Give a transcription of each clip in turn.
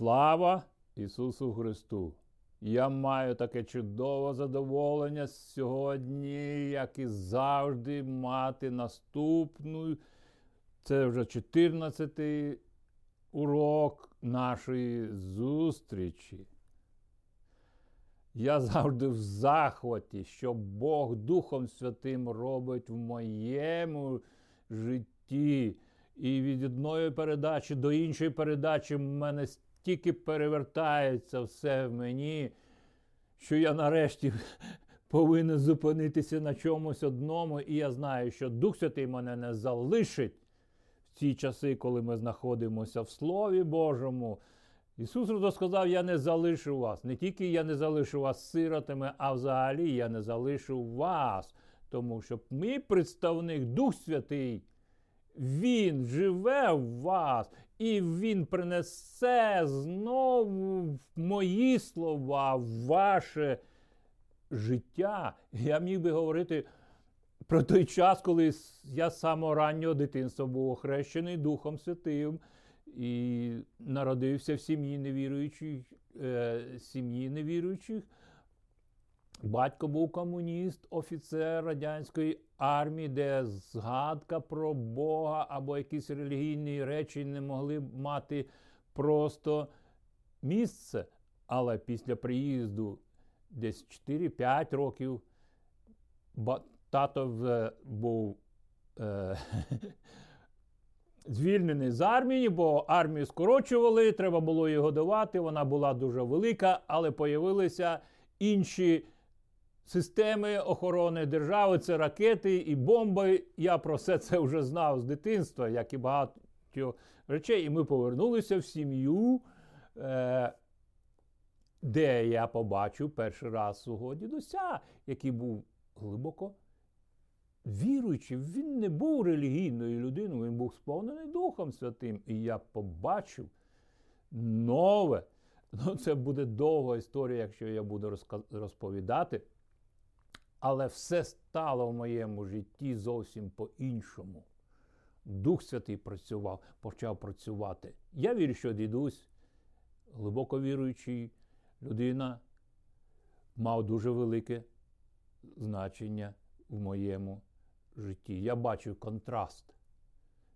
Слава Ісусу Христу! Я маю таке чудове задоволення сьогодні, як і завжди, мати наступну. Це вже 14-й урок нашої зустрічі. Я завжди в захваті, що Бог Духом Святим робить в моєму житті. І від одної передачі до іншої передачі в мене стільки перевертається все в мені, що я нарешті повинен зупинитися на чомусь одному. І я знаю, що Дух Святий мене не залишить в ці часи, коли ми знаходимося в Слові Божому. Ісус сказав, я не залишу вас. Не тільки я не залишу вас сиротами, а взагалі я не залишу вас. Тому що мій представник, Дух Святий, Він живе в вас, і Він принесе знову мої слова в ваше життя. Я міг би говорити про той час, коли я з раннього дитинства був охрещений Духом Святим і народився в сім'ї невіруючих, е, сім'ї невіруючих. Батько був комуніст, офіцер радянської армії, де згадка про Бога або якісь релігійні речі не могли мати просто місце. Але після приїзду десь 4-5 років тато був е, звільнений з армії, бо армію скорочували, треба було її годувати. Вона була дуже велика, але появилися інші системи охорони держави, це ракети і бомби. Я про все це вже знав з дитинства, як і багато речей. І ми повернулися в сім'ю, е, де я побачив перший раз свого дідуся, який був глибоко віруючий, він не був релігійною людиною, він був сповнений Духом Святим. І я побачив нове. Ну, Це буде довга історія, якщо я буду розповідати. Але все стало в моєму житті зовсім по-іншому. Дух Святий працював, почав працювати. Я вірю, що дідусь, глибоко віруючий людина, мав дуже велике значення в моєму житті. Я бачу контраст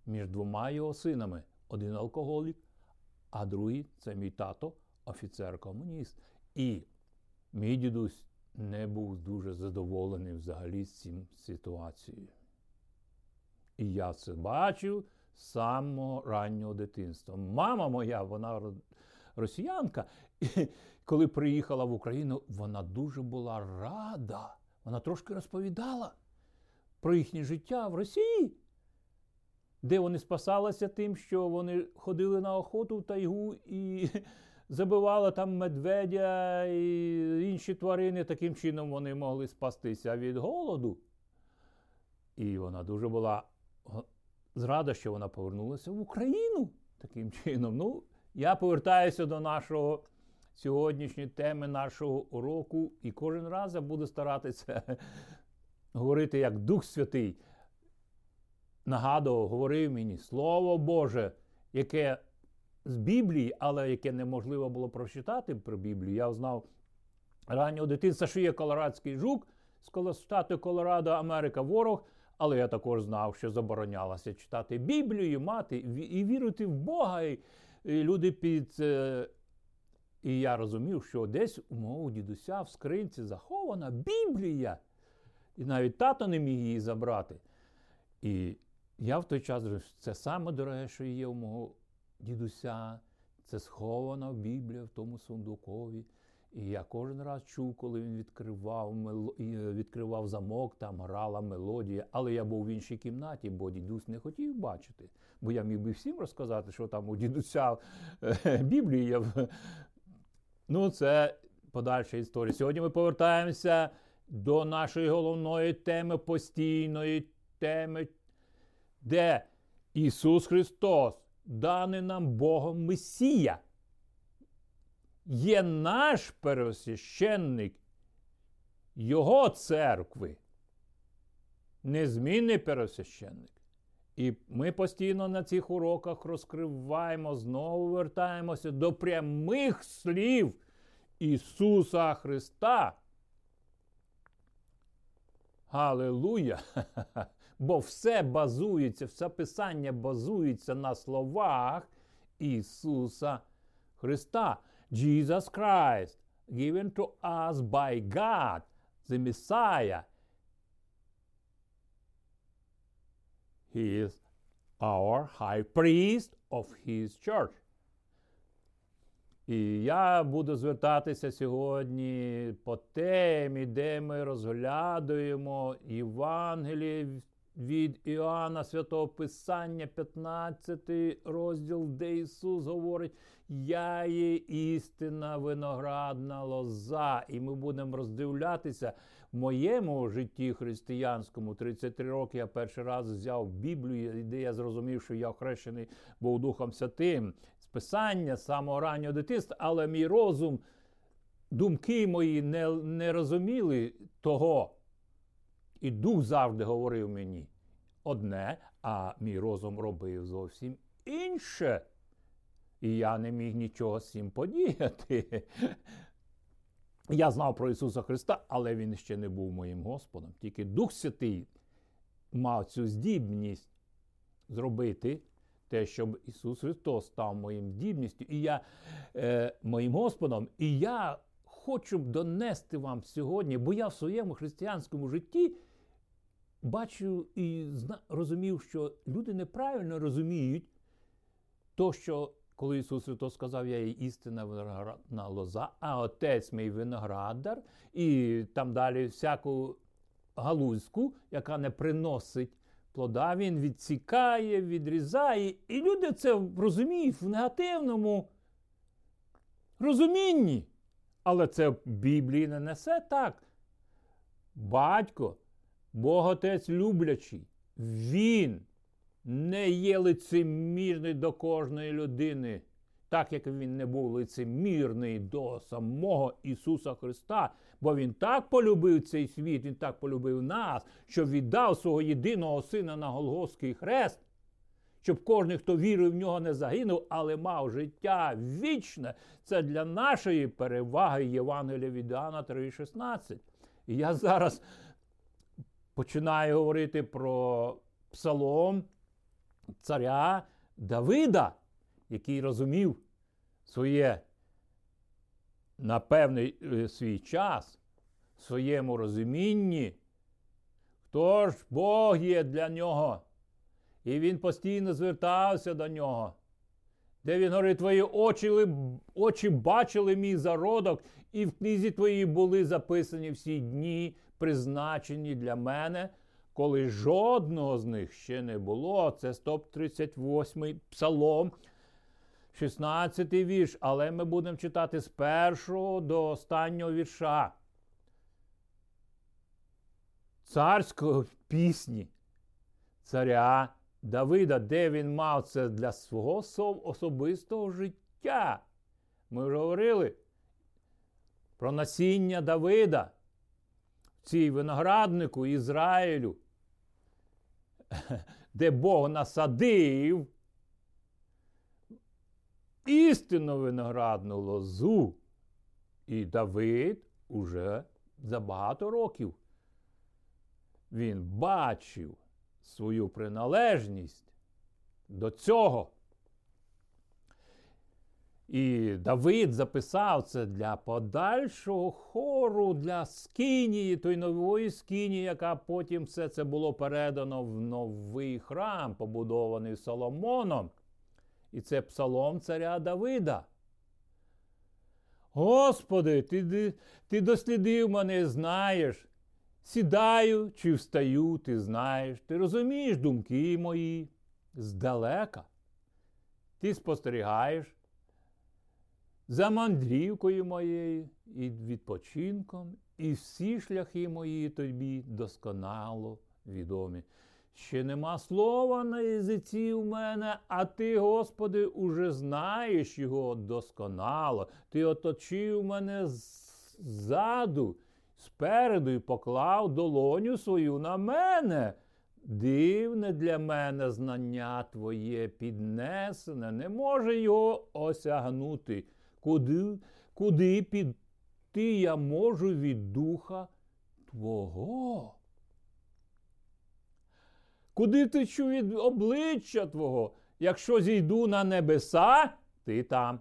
між двома його синами: один алкоголік, а другий це мій тато, офіцер-комуніст. І мій дідусь не був дуже задоволений взагалі з цим ситуацією. І я це бачив з самого раннього дитинства. Мама моя, вона росіянка, і коли приїхала в Україну, вона дуже була рада. Вона трошки розповідала про їхнє життя в Росії, де вони спасалися тим, що вони ходили на охоту в тайгу і забивали там медведя і інші тварини. Таким чином вони могли спастися від голоду. І вона дуже була зрада, що вона повернулася в Україну таким чином. Ну, я повертаюся до нашого сьогоднішньої теми, нашого уроку, і кожен раз я буду старатися говорити, як Дух Святий нагадував, говорив мені Слово Боже, яке з Біблії, але яке неможливо було прочитати про Біблію. Я знав раннього дитинства, що є Колорадський жук з штату Колорадо, Америка, ворог. Але я також знав, що заборонялося читати Біблію, мати і вірити в Бога. І, люди під. Е, і я розумів, що десь у мого дідуся в скринці захована Біблія. І навіть тато не міг її забрати. І я в той час це саме дороге, що є у мого дідуся, це схована Біблія в тому сундукові. І я кожен раз чув, коли він відкривав відкривав замок, там грала мелодія. Але я був в іншій кімнаті, бо дідусь не хотів бачити. Бо я міг би всім розказати, що там у дідуся е, Біблія. Ну, це подальша історія. Сьогодні ми повертаємося до нашої головної теми, постійної теми, де Ісус Христос, даний нам Богом Месія, є наш первосвященник Його церкви, незмінний первосвященник. І ми постійно на цих уроках розкриваємо, знову вертаємося до прямих слів Ісуса Христа. Галилуя! Бо все базується, все Писання базується на словах Ісуса Христа. Jesus Christ, given to us by God, the Messiah. He is our high priest of His church. І я буду звертатися сьогодні по темі, де ми розглядуємо Євангеліє від Іоанна Святого Писання, 15 розділ, де Ісус говорить: Я є істина виноградна лоза. І ми будемо роздивлятися в моєму житті християнському. 33 роки я перший раз взяв Біблію, де я зрозумів, що я охрещений був Духом Святим. З Писання самого раннього дитинства, але мій розум, думки мої не, не розуміли того. І дух завжди говорив мені одне, а мій розум робив зовсім інше. І я не міг нічого з цим подіяти. Я знав про Ісуса Христа, але Він ще не був моїм Господом. Тільки Дух Святий мав цю здібність зробити те, щоб Ісус Христос став моїм здібністю, і я е, моїм Господом. І я хочу донести вам сьогодні, бо я в своєму християнському житті бачу і розумів, що люди неправильно розуміють то, що коли Ісус Христос сказав, я є істина виноградна лоза, а отець мій виноградар, і там далі всяку галузьку, яка не приносить плода, він відсікає, відрізає. І люди це розуміють в негативному розумінні. Але це в Біблії не несе так. Батько, Бог Отець люблячий, Він не є лицемірний до кожної людини, так як він не був лицемірний до самого Ісуса Христа. Бо Він так полюбив цей світ, Він так полюбив нас, що віддав свого єдиного сина на Голгофський хрест, щоб кожен, хто вірив в нього, не загинув, але мав життя вічне. Це для нашої переваги Євангелія від Іоанна 3,16. І я зараз починаю говорити про псалом царя Давида, який розумів своє на певний е, свій час, в своєму розумінні, хто ж Бог є для нього. І він постійно звертався до нього. Де він говорить, твої очі очі бачили мій зародок, і в книзі твоїй були записані всі дні, призначені для мене, коли жодного з них ще не було. Це 138 псалом, 16 вірш. Але ми будемо читати з першого до останнього вірша. Царської пісні царя Давида, де він мав це для свого особистого життя. Ми вже говорили про насіння Давида цій винограднику Ізраїлю, де Бог насадив істинну виноградну лозу. І Давид уже за багато років він бачив свою приналежність до цього. І Давид записав це для подальшого хору, для скинії, той нової скинії, яка потім все це було передано в новий храм, побудований Соломоном. І це псалом царя Давида. Господи, ти ти дослідив мене, знаєш. Сідаю чи встаю, ти знаєш, ти розумієш думки мої здалека. Ти спостерігаєш за мандрівкою моєю і відпочинком, і всі шляхи мої тобі досконало відомі. Ще нема слова на язиці у мене, а ти, Господи, уже знаєш його досконало. Ти оточив мене ззаду, спереду і поклав долоню свою на мене. Дивне для мене знання твоє піднесене, не може його осягнути. Куди, куди піти я можу від духа Твого? Куди течу від обличчя Твого? Якщо зійду на небеса, ти там.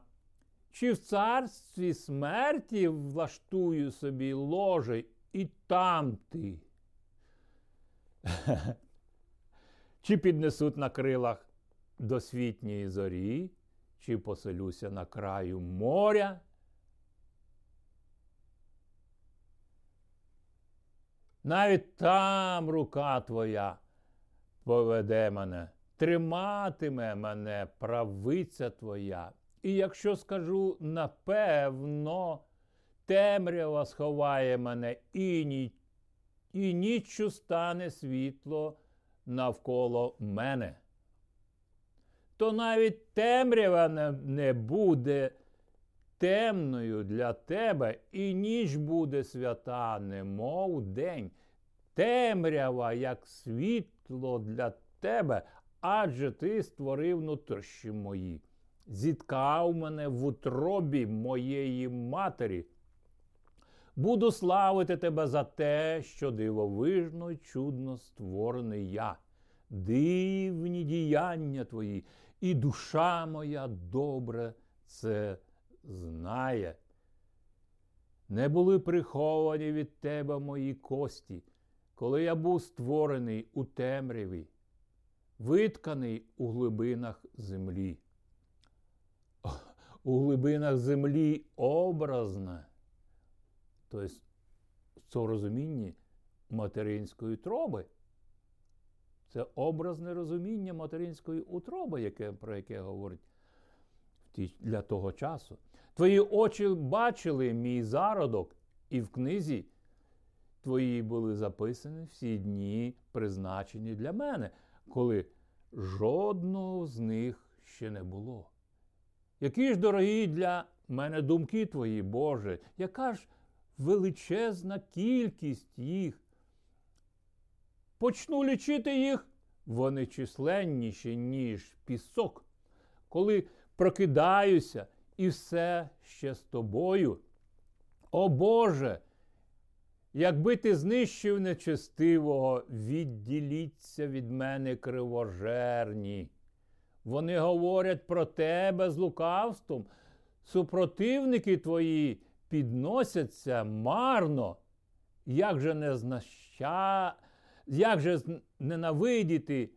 Чи в царстві смерті влаштую собі ложе і там ти? Чи піднесуть на крилах досвітньої зорі, чи поселюся на краю моря? Навіть там рука твоя поведе мене, триматиме мене правиця твоя. І якщо скажу напевно, темрява сховає мене і, ні, і ніччю стане світло навколо мене, то навіть темрява не, буде темною для тебе, і ніч буде свята, немов день. Темрява, як світло для тебе, адже ти створив нутрощі мої, зіткав мене в утробі моєї матері. Буду славити тебе за те, що дивовижно й чудно створений я, дивні діяння твої, і душа моя добре це знає. Не були приховані від тебе мої кості, коли я був створений у темряві, витканий у глибинах землі. У глибинах землі образне, тобто в цьому розумінні материнської троби. Це образне розуміння материнської утроби, яке, про яке говорить для того часу. Твої очі бачили мій зародок, і в книзі твої були записані всі дні, призначені для мене, коли жодного з них ще не було. Які ж дорогі для мене думки твої, Боже, яка ж величезна кількість їх. Почну лічити їх, вони численніші, ніж пісок. Коли прокидаюся і все ще з тобою. О Боже, якби ти знищив нечестивого, відділіться від мене кривожерні. Вони говорять про тебе з лукавством, супротивники твої підносяться марно. Як же не знаща... як же ненавидіти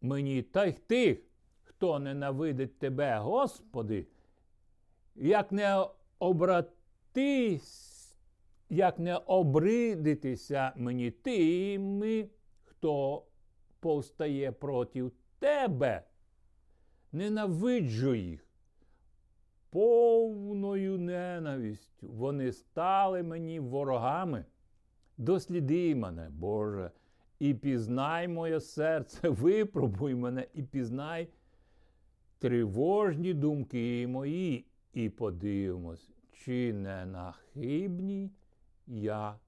мені та й тих, хто ненавидить тебе, Господи, як не обратись, як не обридитися мені тими, хто повстає проти тебе. Ненавиджу їх. Повною ненавистю вони стали мені ворогами. Досліди мене, Боже, і пізнай моє серце, випробуй мене і пізнай тривожні думки мої, і подивимось, чи не на хибній я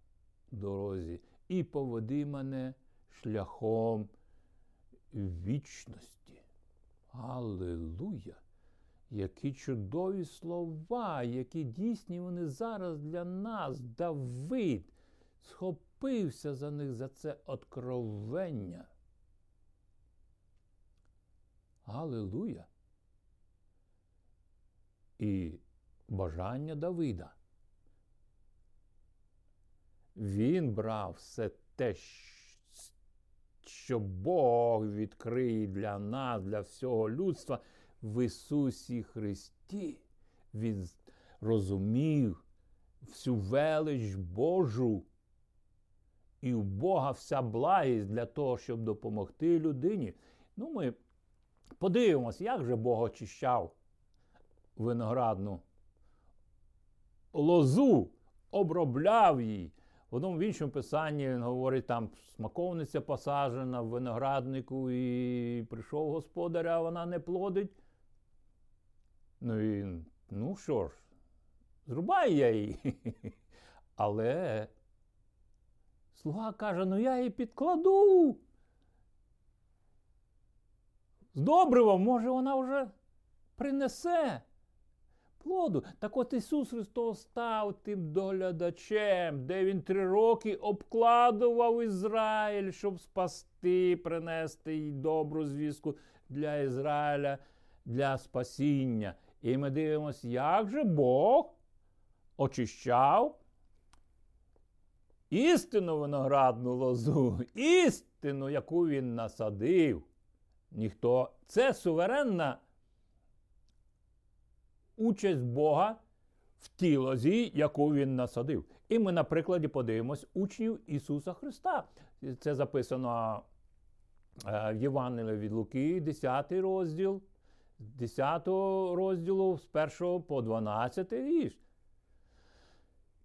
дорозі, і поведи мене шляхом вічності. Аллилуйя! Які чудові слова, які дійсні вони зараз для нас, Давид схопився за них за це откровення. Аллилуйя! І бажання Давида. Він брав все те, що Бог відкриє для нас, для всього людства в Ісусі Христі. Він розумів всю велич Божу. І у Бога вся благість для того, щоб допомогти людині. Ну, ми подивимось, як же Бог очищав виноградну лозу, обробляв її. В одному в іншому писанні він говорить, там смаковниця посаджена в винограднику, і прийшов господар, а вона не плодить. Ну і ну що ж, зрубай я її. Але слуга каже: ну я її підкладу з добривом, може, вона вже принесе плоду. Так от Ісус Христос став тим доглядачем, де Він три роки обкладував Ізраїль, щоб спасти, принести їй добру звістку для Ізраїля, для спасіння. І ми дивимося, як же Бог очищав істинну виноградну лозу, істину, яку він насадив. Ніхто. Це суверенна участь Бога в тій лозі, яку він насадив. І ми, на прикладі, подивимось учнів Ісуса Христа. Це записано е, в Євангелії від Луки, 10 розділ, 10 розділу з 1 по 12 вірш.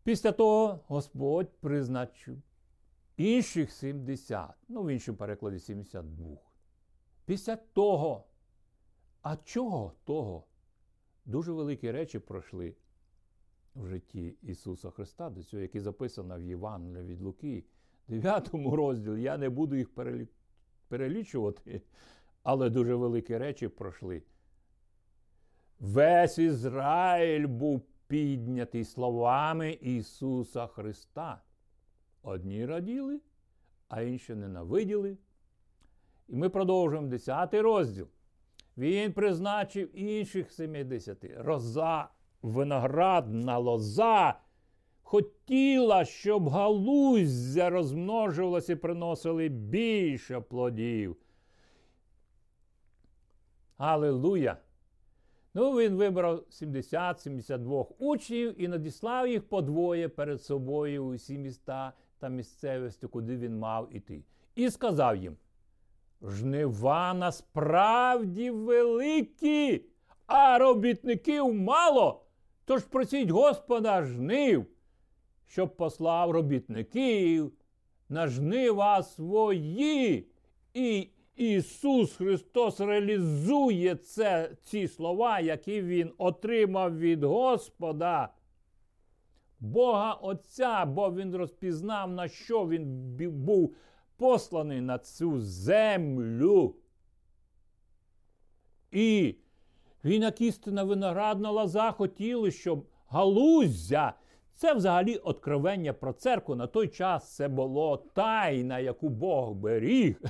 Після того Господь призначив інших 70, ну в іншому перекладі 72. Після того, а чого того? Дуже великі речі пройшли в житті Ісуса Христа, до цього, які записано в Євангелії від Луки, 9 розділі. Я не буду їх перелічувати, але дуже великі речі пройшли. Весь Ізраїль був піднятий словами Ісуса Христа. Одні раділи, а інші ненавиділи. І ми продовжуємо 10 розділ. Він призначив інших 70. Роза, виноградна лоза. Хотіла, щоб галуздя розмножувалося і приносили більше плодів. Аллилуйя! Ну, він вибрав 70-72 учнів і надіслав їх по двоє перед собою у всі міста та місцевості, куди він мав іти. І сказав їм: Жнива насправді великі, а робітників мало. Тож просіть Господа жнив, щоб послав робітників на жнива свої. І Ісус Христос реалізує це, ці слова, які Він отримав від Господа, Бога Отця, бо Він розпізнав, на що Він був посланий на цю землю. І він, як істина виноградна лоза, хотіли, щоб галузя. Це взагалі откровення про церкву. На той час це було тайна, яку Бог беріг.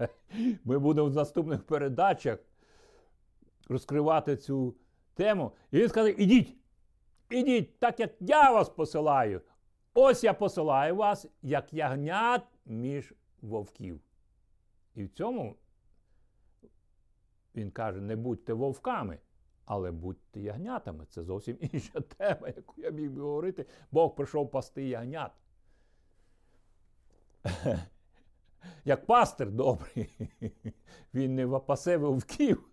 Ми будемо в наступних передачах розкривати цю тему. І він сказав: ідіть, ідіть, так як я вас посилаю. Ось я посилаю вас, як ягнят між вовків. І в цьому він каже: не будьте вовками, але будьте ягнятами. Це зовсім інша тема, яку я міг би говорити. Бог прийшов пасти ягнят. Як пастир добрий, він не пасе вовків.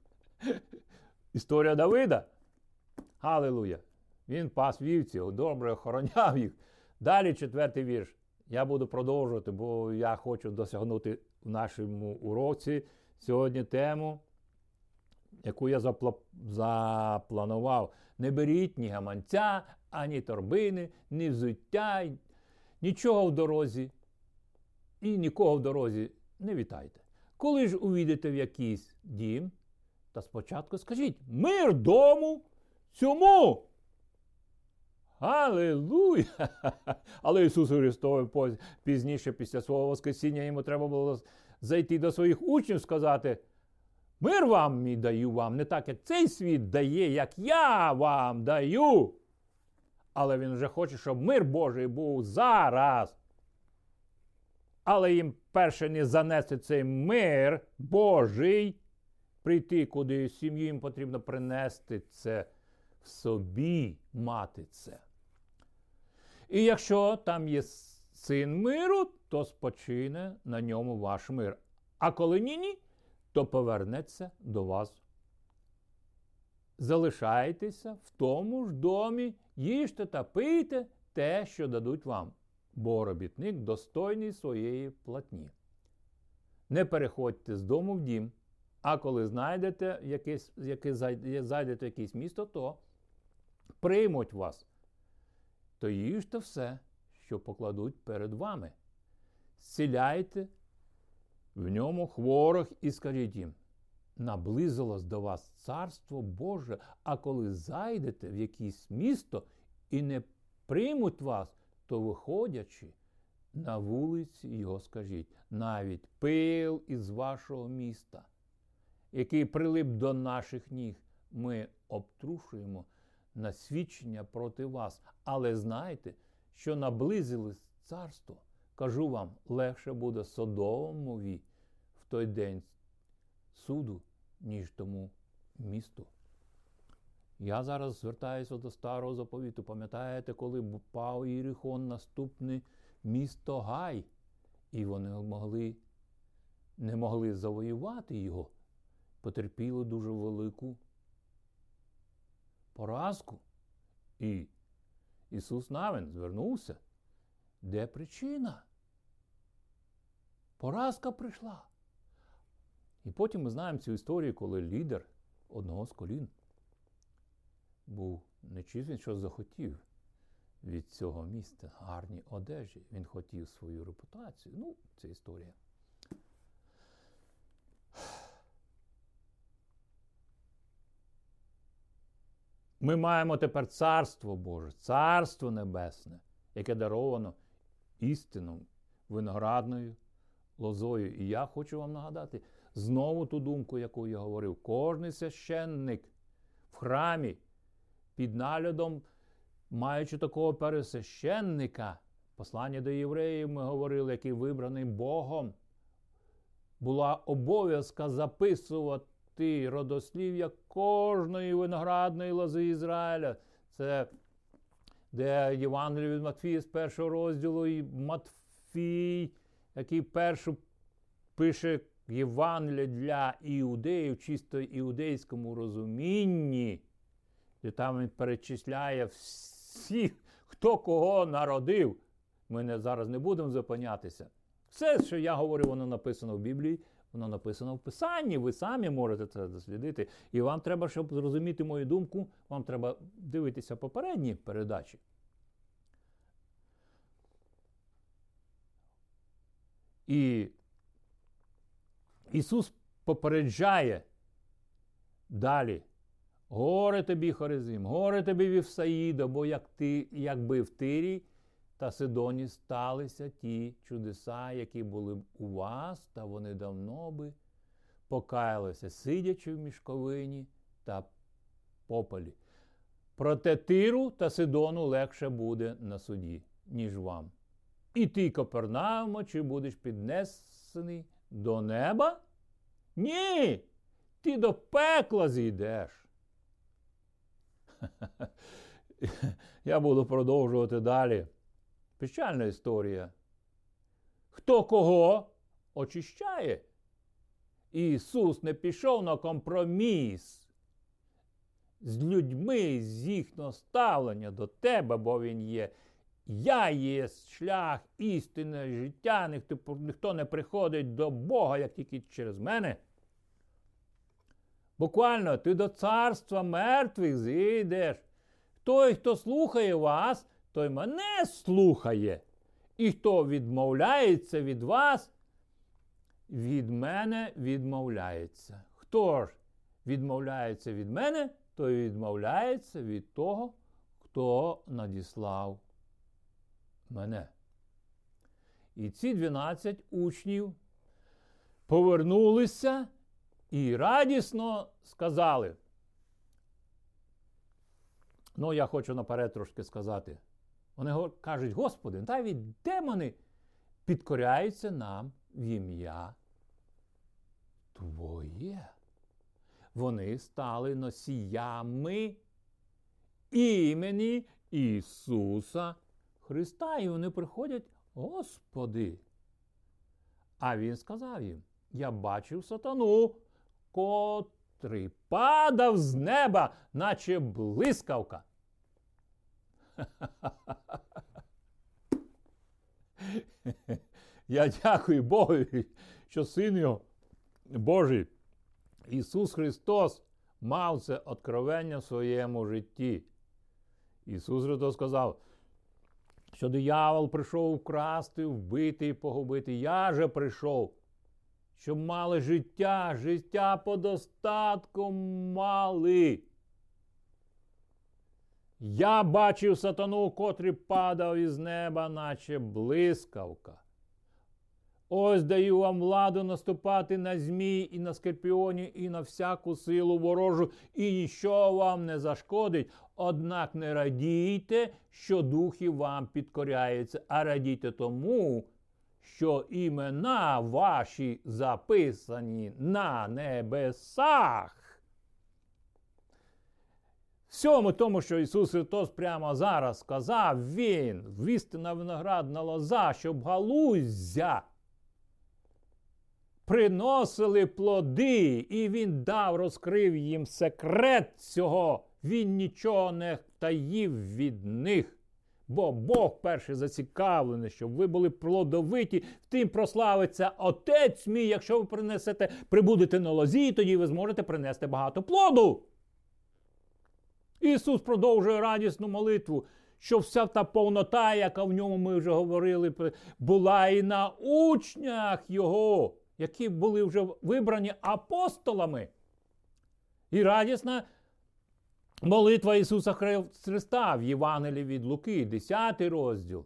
Історія Давида. Галилуя! Він пас вівців, добре охороняв їх. Далі четвертий вірш. Я буду продовжувати, бо я хочу досягнути в нашому уроці сьогодні тему, яку я запланував. Не беріть ні гаманця, ані торбини, ні взуття, нічого в дорозі і нікого в дорозі не вітайте. Коли ж увійдете в якийсь дім, та спочатку скажіть мир дому цьому. Аллилуйя! Але Ісус Христос пізніше, після свого Воскресіння, йому треба було зайти до своїх учнів сказати: Мир вам мій даю вам, не так, як цей світ дає, як я вам даю. Але він вже хоче, щоб мир Божий був зараз. Але їм перше не занести цей мир Божий, прийти куди сім'ю їм потрібно принести це в собі мати це. І якщо там є син миру, то спочине на ньому ваш мир. А коли ні, ні, то повернеться до вас. Залишайтеся в тому ж домі, їжте та пийте те, що дадуть вам, бо робітник достойний своєї платні. Не переходьте з дому в дім, а коли знайдете якесь, яке зайдете в якесь місто, то приймуть вас то їжте все, що покладуть перед вами. Зціляйте в ньому хворих і скажіть їм: наблизилось до вас царство Боже, а коли зайдете в якесь місто і не приймуть вас, то виходячи на вулиці його скажіть, навіть пил із вашого міста, який прилип до наших ніг, ми обтрушуємо на свідчення проти вас. Але знайте, що наблизилось царство, кажу вам, легше буде Содомові в той день суду, ніж тому місту. Я зараз звертаюся до старого заповіту. Пам'ятаєте, коли пав Єрихон наступне місто Гай, і вони могли, не могли завоювати його, потерпіли дуже велику поразку. І Ісус Навин звернувся. Де причина? Поразка прийшла. І потім ми знаємо цю історію, коли лідер одного з колін був нечистий, що захотів від цього міста гарні одежі. Він хотів свою репутацію. Ну, це історія. Ми маємо тепер Царство Боже, Царство Небесне, яке даровано істиною, виноградною лозою. І я хочу вам нагадати знову ту думку, яку я говорив. Кожний священник в храмі під наглядом, маючи такого пересвященника, послання до євреїв ми говорили, який вибраний Богом, була обов'язка записувати родослів'я кожної виноградної лози Ізраїля. Це де Євангеліє від Матфія з першого розділу і Матфій, який першу пише Євангелія для іудеїв, чисто іудейському розумінні, і там він перечисляє всіх, хто кого народив. Ми не, зараз не будемо зупинятися. Все, що я говорю, воно написано в Біблії, воно написано в Писанні. Ви самі можете це дослідити. І вам треба, щоб зрозуміти мою думку, вам треба дивитися попередні передачі. І Ісус попереджає далі. Горе тобі, Хорезим, горе тобі Вівсаїда, бо як ти, якби в Тирі та Сидоні сталися ті чудеса, які були б у вас, та вони давно би покаялися, сидячи в мішковині та попелі. Проте Тиру та Сидону легше буде на суді, ніж вам. І ти, Копернаума, чи будеш піднесений до неба? Ні, ти до пекла зійдеш. Я буду продовжувати далі. Печальна історія. Хто кого очищає? Ісус не пішов на компроміс з людьми, з їхнього ставлення до тебе, бо Він є. Я є шлях, істинне життя, ніхто, ніхто не приходить до Бога, як тільки через мене. Буквально ти до царства мертвих зійдеш. Той, хто слухає вас, той мене слухає. І хто відмовляється від вас, від мене відмовляється. Хто ж відмовляється від мене, той відмовляється від того, хто надіслав мене. І ці 12 учнів повернулися і радісно сказали. Ну, я хочу наперед трошки сказати. Вони кажуть, Господи, навіть демони підкоряються нам в ім'я Твоє. Вони стали носіями імені Ісуса Христа. І вони приходять, Господи. А Він сказав їм: Я бачив сатану, котрий падав з неба, наче блискавка. Я дякую Богу, що Син його Божий Ісус Христос мав це откровення в своєму житті. Ісус Христос сказав, що диявол прийшов вкрасти, вбити і погубити. Я же прийшов, щоб мали життя, життя по достатку мали. Я бачив сатану, котрий падав із неба, наче блискавка. Ось даю вам владу наступати на змій і на скорпіоні, і на всяку силу ворожу, і ніщо вам не зашкодить. Однак не радійте, що духи вам підкоряються, а радійте тому, що імена ваші записані на небесах. Всьому тому, що Ісус Христос прямо зараз сказав, Він вістина виноградна лоза, щоб галузя приносили плоди, і Він дав, розкрив їм секрет цього. Він нічого не таїв від них. Бо Бог перший зацікавлений, щоб ви були плодовиті, втім прославиться Отець мій, якщо ви принесете, прибудете на лозі, тоді ви зможете принести багато плоду. Ісус продовжує радісну молитву, що вся та повнота, яка в ньому ми вже говорили, була і на учнях Його, які були вже вибрані апостолами. І радісна молитва Ісуса Христа в Євангелії від Луки, 10 розділ.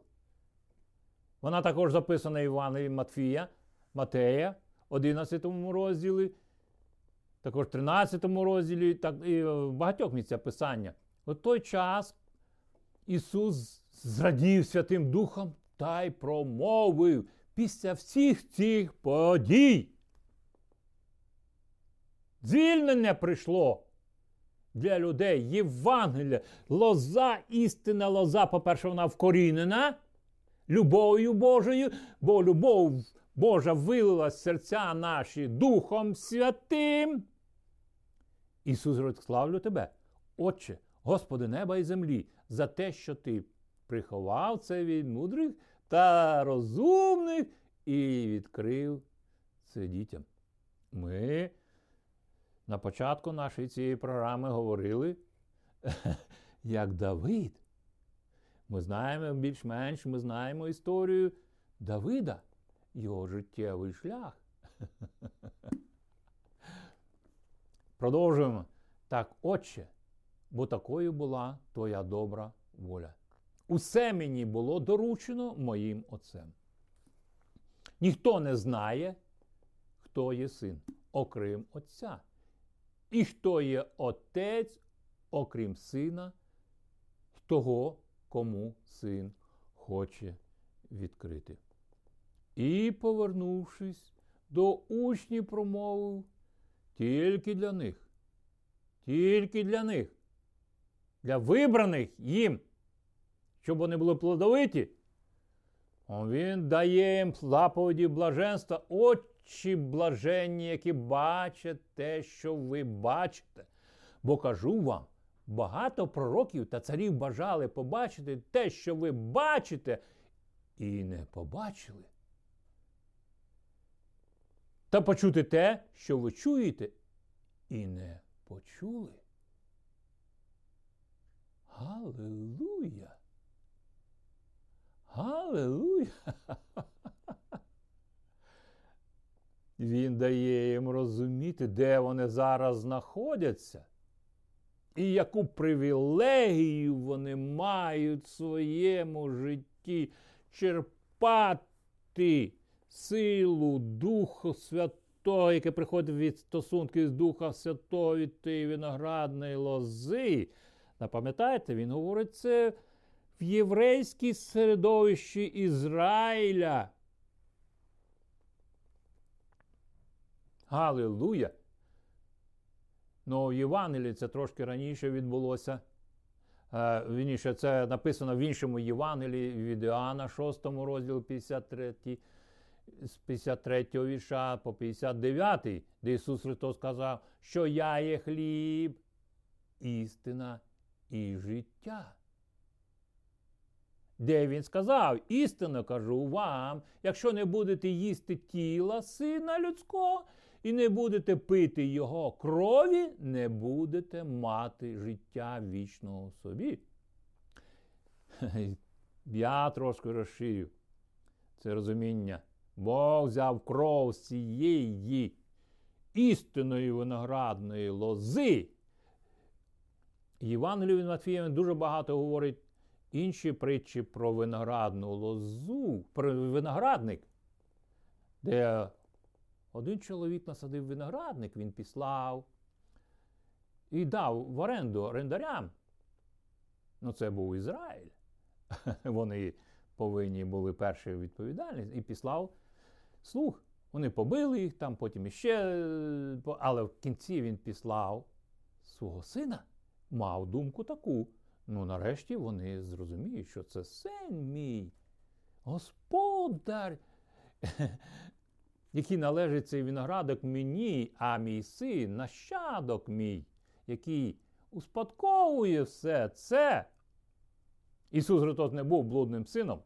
Вона також записана в Євангелії Матфія, Матея, 11 розділі також в 13 розділі, так і в багатьох місцях Писання. У той час Ісус зрадів Святим Духом та й промовив після всіх цих подій. Звільнення прийшло для людей Євангелія, лоза, істина лоза, по-перше, вона вкорінена любов'ю Божою, бо любов Божа вилила в серця наші Духом Святим. Ісус славлю тебе, Отче, Господи неба і землі, за те, що Ти приховав це від мудрих та розумних і відкрив це дітям. Ми на початку нашої цієї програми говорили, як Давид. Ми знаємо більш-менш, ми знаємо історію Давида, його життєвий шлях. Продовжуємо. Так, Отче, бо такою була твоя добра воля. Усе мені було доручено моїм Отцем. Ніхто не знає, хто є син, окрім Отця. І хто є Отець, окрім сина, того, кому син хоче відкрити. І, повернувшись до учнів, промовив тільки для них. Тільки для них. Для вибраних їм, щоб вони були плодовиті. Він дає їм заповіді блаженства, очі блаженні, які бачать те, що ви бачите. Бо кажу вам, багато пророків та царів бажали побачити те, що ви бачите, і не побачили та почути те, що ви чуєте, і не почули. Галилуя! Галилуя! Він дає їм розуміти, де вони зараз знаходяться, і яку привілегію вони мають в своєму житті черпати силу Духу Святого, яке приходить від стосунки з Духа Святого від тієї виноградної лози. Напам'ятаєте, він говорить це в єврейській середовищі Ізраїля. Галилуя! Ну, в Євангелії це трошки раніше відбулося. Е, вірніше, це написано в іншому Євангелії від Іоанна, 6 розділі 53 з 53 вірша по 59, де Ісус Христос сказав, що я є хліб, істина і життя. Де він сказав, істинно кажу вам, якщо не будете їсти тіла сина людського і не будете пити його крові, не будете мати життя вічного собі. Я трошки розширю це розуміння Бог взяв кров з цієї істинної виноградної лози. Євангелію від Матфія дуже багато говорить інші притчі про виноградну лозу, про виноградник, де один чоловік насадив виноградник, він післав і дав в оренду орендарям. Ну, це був Ізраїль. Вони повинні були перші відповідальність і післав слух. Вони побили їх там, потім іще, але в кінці він післав свого сина, мав думку таку. Ну, нарешті вони зрозуміють, що це син мій, господар, який належить цей виноградок мені, а мій син, нащадок мій, який успадковує все це. Ісус Христос не був блудним сином.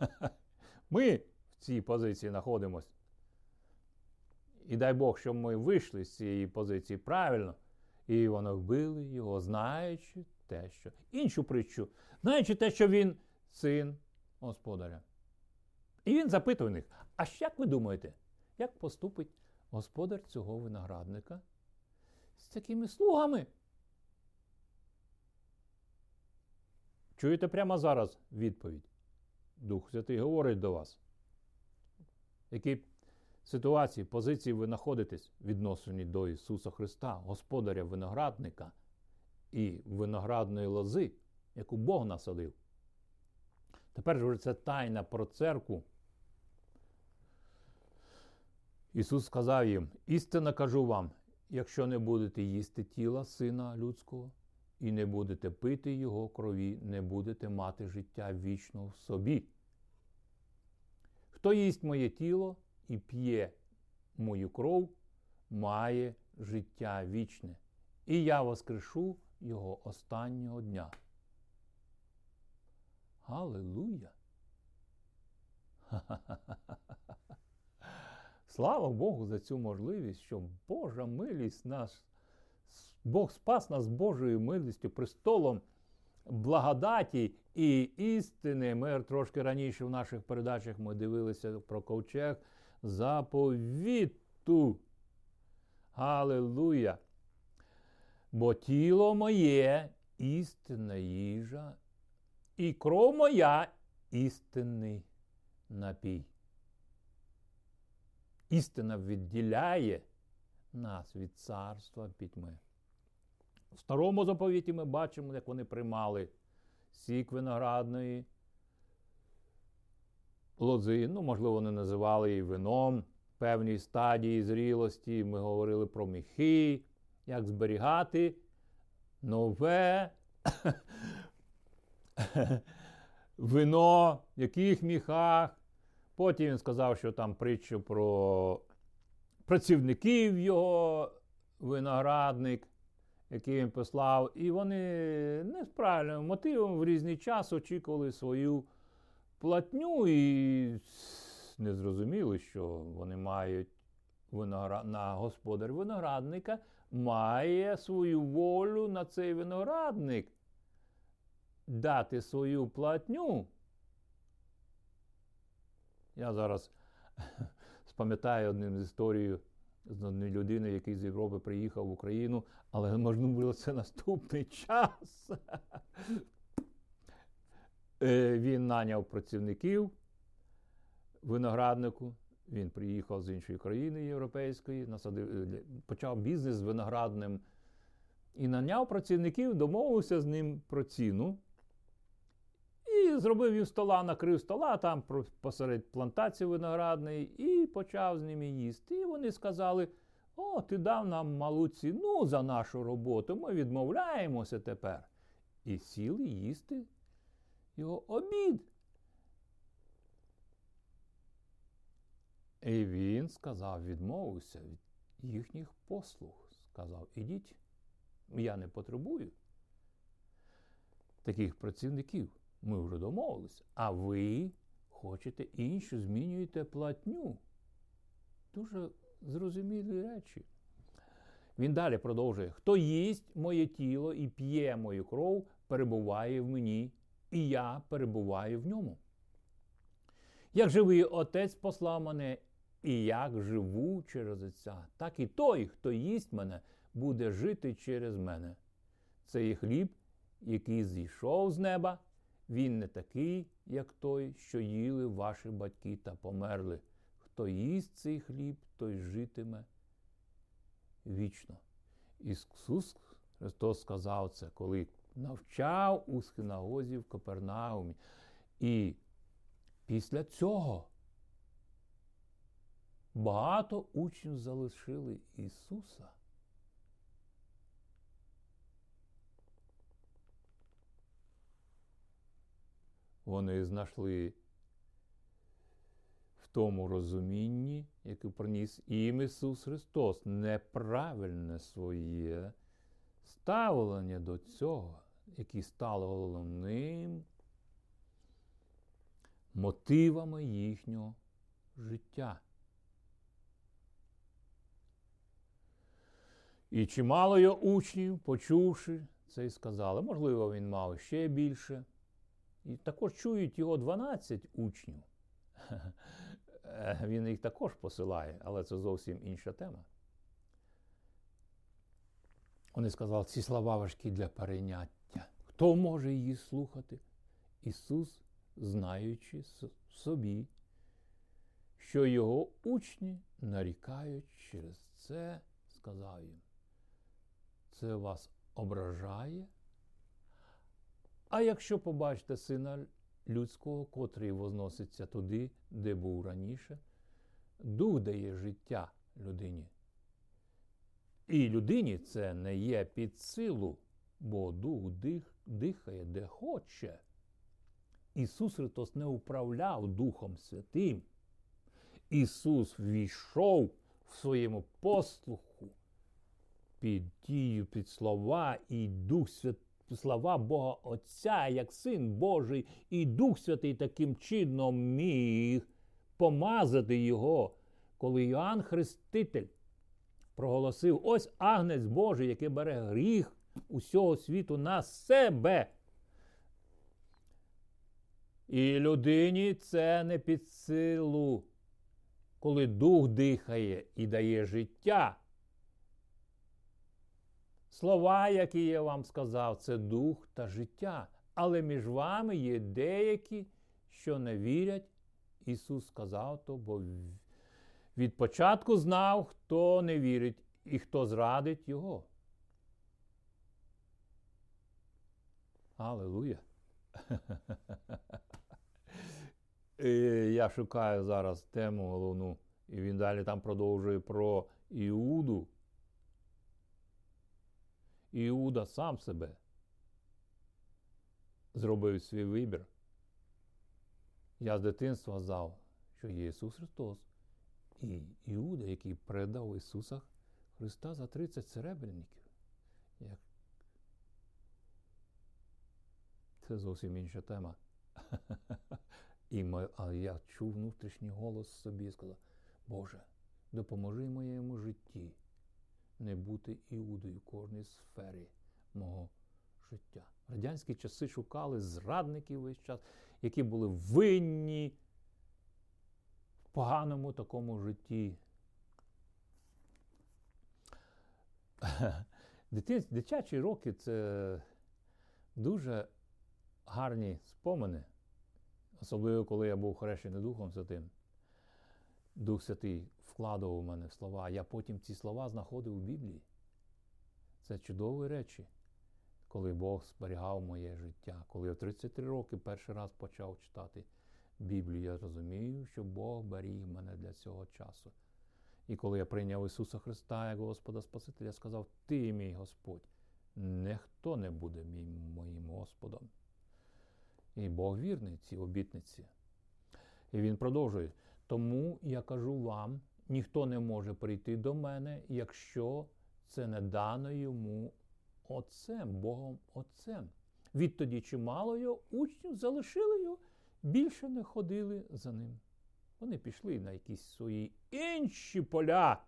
Ми в цій позиції знаходимося. І дай Бог, щоб ми вийшли з цієї позиції правильно, і вони вбили його, знаючи те, що іншу притчу, знаючи те, що він син господаря. І він запитує них: а як ви думаєте, як поступить господар цього виноградника з такими слугами? Чуєте прямо зараз відповідь? Дух Святий говорить до вас. Які ситуації, позиції ви знаходитесь відносині до Ісуса Христа, Господаря виноградника і виноградної лози, яку Бог насадив. Тепер вже це тайна про церкву. Ісус сказав їм: істинно кажу вам, якщо не будете їсти тіла Сина Людського і не будете пити Його крові, не будете мати життя вічно в собі. Хто їсть моє тіло і п'є мою кров, має життя вічне, і я воскрешу його останнього дня. Галилуя! Слава Богу за цю можливість, що Божа милість нас, Бог спас нас Божою милістю, престолом благодаті і істини. Ми трошки раніше в наших передачах ми дивилися про ковчег заповіту. Галилуя! Бо тіло моє істинна їжа, і кров моя істинний напій. Істина відділяє нас від царства пітьми. В старому заповіті ми бачимо, як вони приймали сік виноградної лози. Ну, можливо, вони називали її вином певній стадії зрілості. Ми говорили про міхи, як зберігати нове вино, в яких міхах. Потім він сказав, що там притчу про працівників його виноградник, який він послав, і вони не з правильним мотивом в різний час очікували свою платню і не зрозуміли, що вони мають виноград... на господар виноградника має свою волю на цей виноградник дати свою платню. Я зараз спам'ятаю одну історію з однією людиною, який з Європи приїхав в Україну, але можливо було це наступний час. Е, він наняв працівників винограднику. Він приїхав з іншої країни європейської, насадив, е, почав бізнес з виноградним і наняв працівників, домовився з ним про ціну. І зробив їм стола, накрив стола там посеред плантації виноградної, і почав з ними їсти. І вони сказали: О, ти дав нам малу ціну за нашу роботу, ми відмовляємося тепер. І сіли їсти його обід. І він сказав, відмовився від їхніх послуг. Сказав, ідіть, я не потребую таких працівників. Ми вже домовилися. А ви хочете іншу, змінюєте платню. Дуже зрозумілі речі. Він далі продовжує: хто їсть моє тіло і п'є мою кров, перебуває в мені, і я перебуваю в ньому. Як живий Отець послав мене, і як живу через Отця, так і той, хто їсть мене, буде жити через мене. Це є хліб, який зійшов з неба. Він не такий, як той, що їли ваші батьки та померли. Хто їсть цей хліб, той житиме вічно. Ісус Христос сказав це, коли навчав у синагозі в Капернаумі. І після цього багато учнів залишили Ісуса. Вони знайшли в тому розумінні, яке приніс їм Ісус Христос, неправильне своє ставлення до цього, яке стало головним мотивами їхнього життя. І чимало його учнів, почувши це, і сказали, можливо, він мав ще більше. І також чують його 12 учнів. Він їх також посилає, але це зовсім інша тема. Вони сказали, ці слова важкі для перейняття. Хто може її слухати? Ісус, знаючи собі, що його учні нарікають через це, сказав їм. Це вас ображає? А якщо побачите сина людського, котрий возноситься туди, де був раніше, дух дає життя людині. І людині це не є під силу, бо дух дих, дихає де хоче. Ісус Христос не управляв Духом Святим. Ісус війшов в своєму послуху під дію, під слова, і Дух Святий слова Бога Отця, як Син Божий, і Дух Святий таким чином міг помазати його, коли Йоанн Хреститель проголосив: ось агнець Божий, який бере гріх усього світу на себе. І людині це не під силу, коли дух дихає і дає життя. Слова, які я вам сказав, це дух та життя. Але між вами є деякі, що не вірять. Ісус сказав то, бо від початку знав, хто не вірить і хто зрадить Його. Аллилуйя! Я шукаю зараз тему головну, і він далі там продовжує про Іуду. Іуда сам себе зробив свій вибір. Я з дитинства знав, що є Ісус Христос. І Іуда, який передав Ісуса Христа за 30 серебряників. Як... Це зовсім інша тема. І ми, А я чув внутрішній голос собі і сказав, Боже, допоможи моєму житті не бути іудою кожній сфері мого життя. В радянські часи шукали зрадників весь час, які були винні в поганому такому житті. Дитячі роки це дуже гарні спомини, особливо коли я був хрещений Духом Святим. Дух Святий вкладав у мене слова. Я потім ці слова знаходив у Біблії. Це чудові речі, коли Бог зберігав моє життя. Коли я в 33 роки перший раз почав читати Біблію, я розумію, що Бог беріг мене для цього часу. І коли я прийняв Ісуса Христа як Господа Спасителя, я сказав: Ти мій Господь, ніхто не буде мій, моїм Господом. І Бог вірний цій обітниці. І він продовжує. Тому я кажу вам, ніхто не може прийти до мене, якщо це не дано йому Отцем, Богом Отцем. Відтоді чимало його учнів залишили його, більше не ходили за ним. Вони пішли на якісь свої інші поля,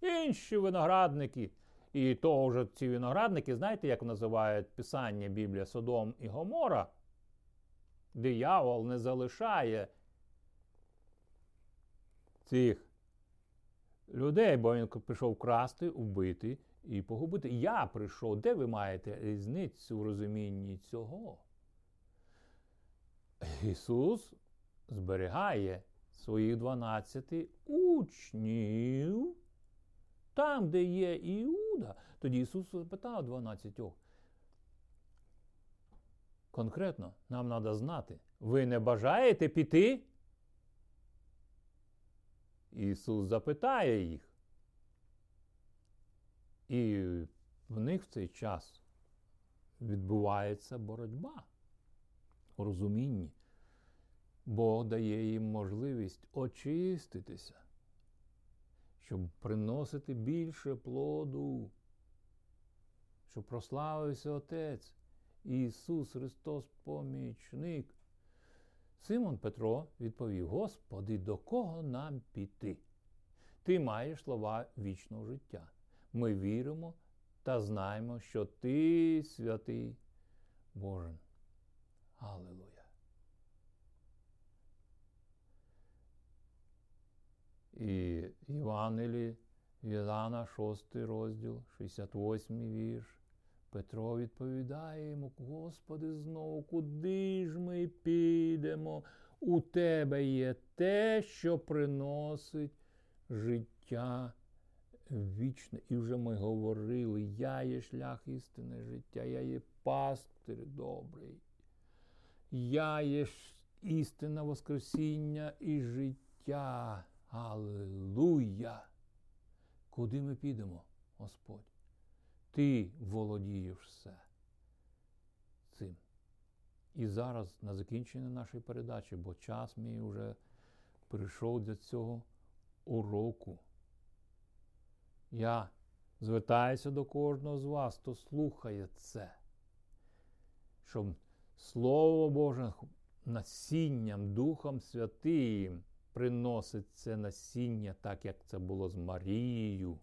інші виноградники. І того вже ці виноградники, знаєте, як називають Писання Біблія Содом і Гомора? Диявол не залишає цих людей, бо він прийшов красти, вбити і погубити. Я прийшов. Де ви маєте різницю в розумінні цього? Ісус зберігає своїх 12 учнів. Там, де є Іуда, тоді Ісус запитав 12. Конкретно нам треба знати, ви не бажаєте піти? Ісус запитає їх. І в них в цей час відбувається боротьба у розумінні. Бог дає їм можливість очиститися, щоб приносити більше плоду, щоб прославився Отець. Ісус Христос помічник. Симон Петро відповів: Господи, до кого нам піти? Ти маєш слова вічного життя. Ми віримо та знаємо, що Ти святий Божий. Аллилуйя. І Євангелії Єлана, 6 розділ, 68 вірш. Петро відповідає йому, Господи, знову, куди ж ми підемо? У тебе є те, що приносить життя вічне. І вже ми говорили, я є шлях істини життя, я є пастир добрий. Я є істина Воскресіння і життя. Аллилуйя! Куди ми підемо, Господь? Ти володієш все цим. І зараз на закінчення нашої передачі, бо час мій вже прийшов для цього уроку. Я звертаюся до кожного з вас, хто слухає це, щоб Слово Боже насінням Духом Святим приносить це насіння, так як це було з Марією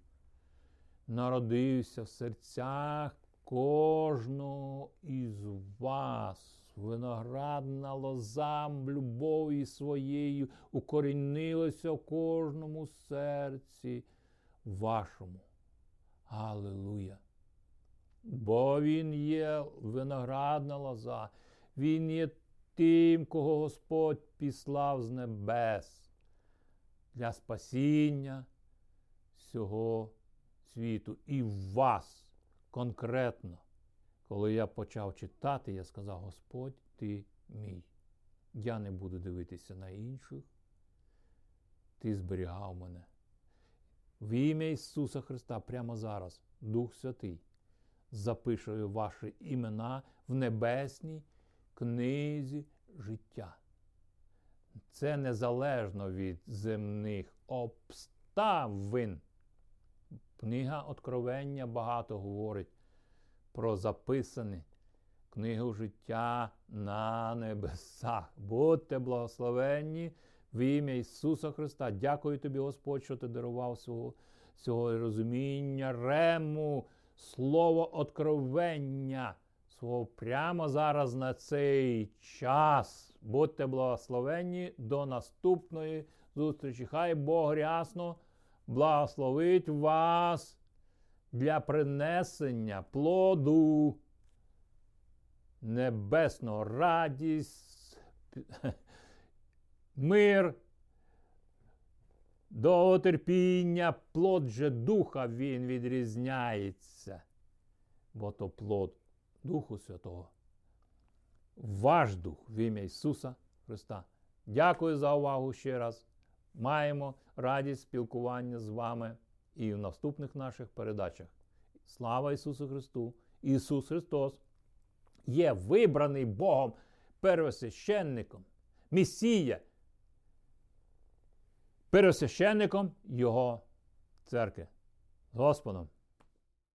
народився в серцях кожного із вас. Виноградна лоза любові своєю укорінилася в кожному серці вашому. Аллилуйя! Бо Він є виноградна лоза, Він є тим, кого Господь післав з небес для спасіння всього світу і в вас конкретно. Коли я почав читати, я сказав: Господь, ти мій. Я не буду дивитися на інших. Ти зберігав мене. В ім'я Ісуса Христа прямо зараз, Дух Святий, запишує ваші імена в небесній книзі життя. Це незалежно від земних обставин. Книга Откровення багато говорить про записане книгу життя на небесах. Будьте благословенні в ім'я Ісуса Христа. Дякую тобі, Господь, що ти дарував свого, свого розуміння, рему, слово откровення свого прямо зараз на цей час. Будьте благословенні до наступної зустрічі. Хай Бог рясно благословить вас для принесення плоду небесного радість, мир, довготерпіння, плод же духа він відрізняється, бо то плод Духу Святого. Ваш дух в ім'я Ісуса Христа. Дякую за увагу ще раз маємо радість спілкування з вами і в наступних наших передачах. Слава Ісусу Христу! Ісус Христос є вибраний Богом первосвященником, Месія, первосвященником Його церкви. З Господом!